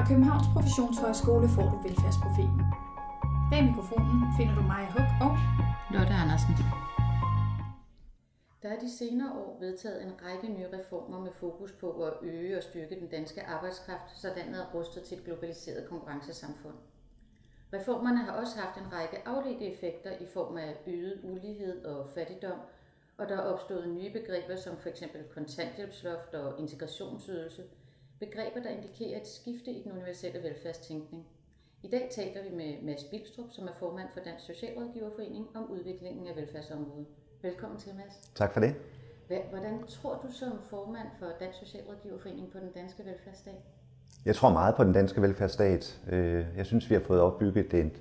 Fra Københavns Professionshøjskole får du velfærdsprofeten. Bag mikrofonen finder du Maja Huk og Lotte Andersen. Der er de senere år vedtaget en række nye reformer med fokus på at øge og styrke den danske arbejdskraft, så landet er rustet til et globaliseret konkurrencesamfund. Reformerne har også haft en række afledte effekter i form af øget ulighed og fattigdom, og der er opstået nye begreber som f.eks. kontanthjælpsloft og integrationsydelse, begreber, der indikerer et skifte i den universelle velfærdstænkning. I dag taler vi med Mads Bilstrup, som er formand for Dansk Socialrådgiverforening, om udviklingen af velfærdsområdet. Velkommen til, Mads. Tak for det. Hvordan tror du som formand for Dansk Socialrådgiverforening på den danske velfærdsstat? Jeg tror meget på den danske velfærdsstat. Øh, jeg synes, vi har fået opbygget en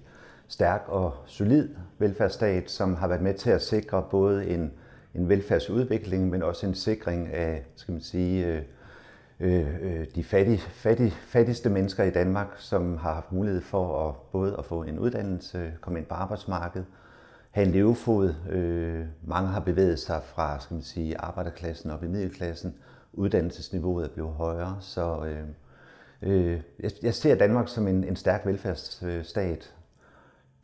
stærk og solid velfærdsstat, som har været med til at sikre både en, en velfærdsudvikling, men også en sikring af, skal man sige, Øh, øh, de fattige, fattige, fattigste mennesker i Danmark, som har haft mulighed for at både at få en uddannelse, komme ind på arbejdsmarkedet, have en levefod. Øh, mange har bevæget sig fra skal man sige, arbejderklassen op i middelklassen. Uddannelsesniveauet er blevet højere, så øh, Øh, jeg ser Danmark som en, en stærk velfærdsstat.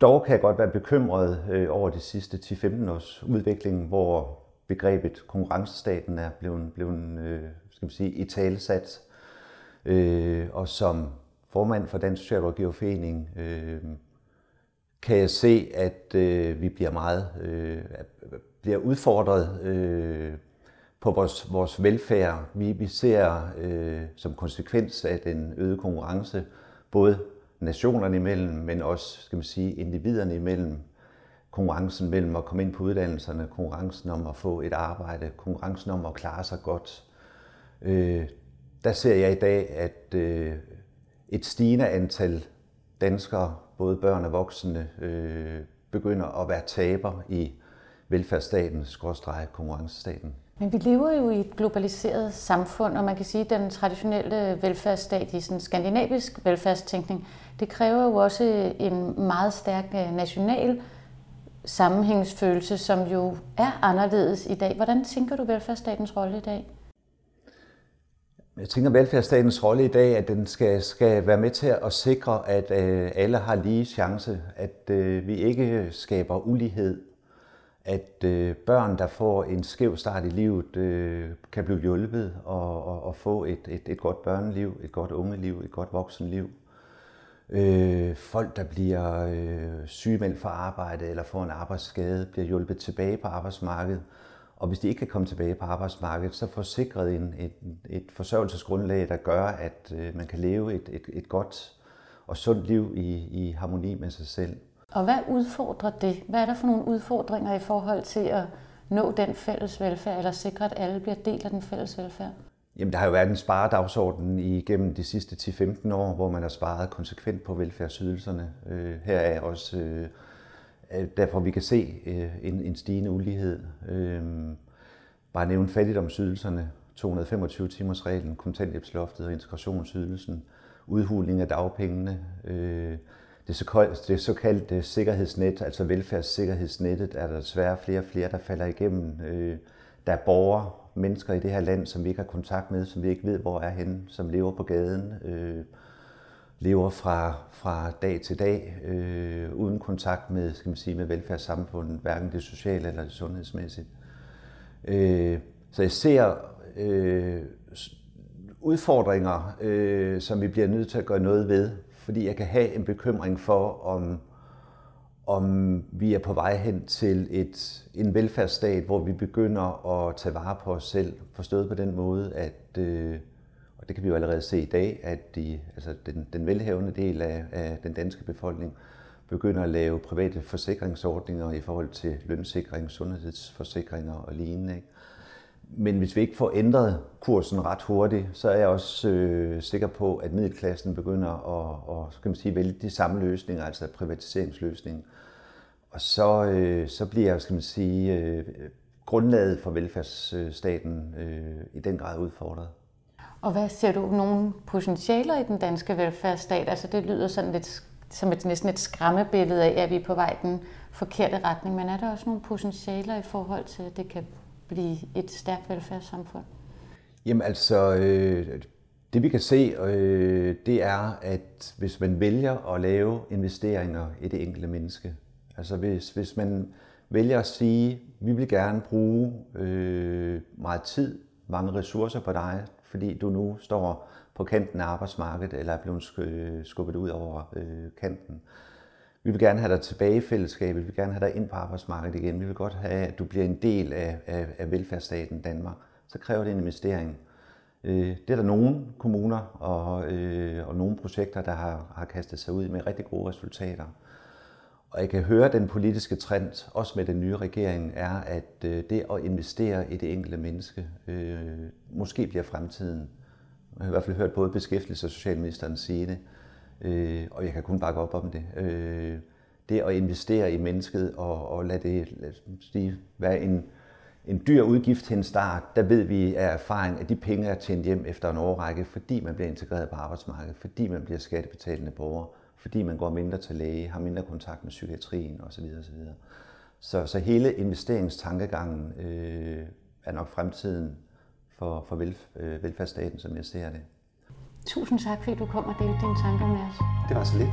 Dog kan jeg godt være bekymret øh, over de sidste 10-15 års udvikling, hvor begrebet konkurrencestaten er blevet, blevet øh, skal man sige, i talesat. Øh, og som formand for Dansk Socialrådgiverforening øh, kan jeg se, at øh, vi bliver meget bliver udfordret på vores, vores velfærd. Vi, vi ser øh, som konsekvens af den øgede konkurrence, både nationerne imellem, men også skal man sige, individerne imellem, konkurrencen mellem at komme ind på uddannelserne, konkurrencen om at få et arbejde, konkurrencen om at klare sig godt. Øh, der ser jeg i dag, at øh, et stigende antal danskere, både børn og voksne, øh, begynder at være taber i velfærdsstaten, skråstreget konkurrencestaten. Men vi lever jo i et globaliseret samfund, og man kan sige, at den traditionelle velfærdsstat i sådan skandinavisk velfærdstænkning, det kræver jo også en meget stærk øh, national sammenhængsfølelse, som jo er anderledes i dag. Hvordan tænker du velfærdsstatens rolle i dag? Jeg tænker, at velfærdsstatens rolle i dag, at den skal, skal være med til at sikre, at øh, alle har lige chance, at øh, vi ikke skaber ulighed at øh, børn, der får en skæv start i livet, øh, kan blive hjulpet og, og, og få et, et, et godt børneliv, et godt ungeliv, et godt voksenliv. Øh, folk, der bliver øh, sygemeldt fra arbejde eller får en arbejdsskade, bliver hjulpet tilbage på arbejdsmarkedet. Og hvis de ikke kan komme tilbage på arbejdsmarkedet, så får sikret en, et, et forsørgelsesgrundlag, der gør, at øh, man kan leve et, et, et godt og sundt liv i, i harmoni med sig selv. Og hvad udfordrer det? Hvad er der for nogle udfordringer i forhold til at nå den fælles velfærd, eller sikre, at alle bliver del af den fælles velfærd? Jamen, der har jo været en sparedagsorden igennem de sidste 10-15 år, hvor man har sparet konsekvent på velfærdsydelserne. Øh, her er også øh, øh derfor, vi kan se øh, en, en stigende ulighed. Øh, bare nævne fattigdomsydelserne, 225 timers reglen, kontanthjælpsloftet og integrationsydelsen, udhuling af dagpengene, øh, det, såkaldte, det såkaldte sikkerhedsnet, altså velfærdssikkerhedsnettet, er der desværre flere og flere, der falder igennem. Øh, der er borgere, mennesker i det her land, som vi ikke har kontakt med, som vi ikke ved, hvor er henne, som lever på gaden, øh, lever fra, fra dag til dag, øh, uden kontakt med, skal man sige, med velfærdssamfundet, hverken det sociale eller det sundhedsmæssige. Øh, så jeg ser øh, udfordringer, øh, som vi bliver nødt til at gøre noget ved, fordi jeg kan have en bekymring for, om, om vi er på vej hen til et, en velfærdsstat, hvor vi begynder at tage vare på os selv, forstået på den måde, at, øh, og det kan vi jo allerede se i dag, at de, altså den, den velhavende del af, af den danske befolkning begynder at lave private forsikringsordninger i forhold til lønsikring, sundhedsforsikringer og lignende. Ikke? Men hvis vi ikke får ændret kursen ret hurtigt, så er jeg også øh, sikker på, at middelklassen begynder at, at skal man sige, vælge de samme løsninger, altså privatiseringsløsninger. Og så, øh, så bliver skal man sige, øh, grundlaget for velfærdsstaten øh, i den grad udfordret. Og hvad ser du nogle potentialer i den danske velfærdsstat? Altså det lyder sådan lidt som et, næsten et skræmmebillede af, at vi er på vej den forkerte retning. Men er der også nogle potentialer i forhold til, at det kan blive et stærkt velfærdssamfund? Jamen altså, øh, Det vi kan se, øh, det er, at hvis man vælger at lave investeringer i det enkelte menneske, altså hvis, hvis man vælger at sige, vi vil gerne bruge øh, meget tid, mange ressourcer på dig, fordi du nu står på kanten af arbejdsmarkedet, eller er blevet skubbet ud over øh, kanten. Vi vil gerne have dig tilbage i fællesskabet, vi vil gerne have dig ind på arbejdsmarkedet igen, vi vil godt have, at du bliver en del af, af, af velfærdsstaten Danmark. Så kræver det en investering. Øh, det er der nogle kommuner og, øh, og nogle projekter, der har, har kastet sig ud med rigtig gode resultater. Og jeg kan høre, at den politiske trend, også med den nye regering, er, at øh, det at investere i det enkelte menneske øh, måske bliver fremtiden. Jeg har i hvert fald hørt både beskæftigelses- og socialministeren sige det, øh, Øh, og jeg kan kun bakke op om det. Øh, det at investere i mennesket og, og lade det lad sige, være en, en dyr udgift til en start, der ved vi af erfaring, at de penge er tjent hjem efter en årrække, fordi man bliver integreret på arbejdsmarkedet, fordi man bliver skattebetalende borger fordi man går mindre til læge, har mindre kontakt med psykiatrien osv. osv. Så, så hele investeringstankegangen øh, er nok fremtiden for, for velf, øh, velfærdsstaten, som jeg ser det. Tusind tak, fordi du kom og delte dine tanker med os. Det var så lidt.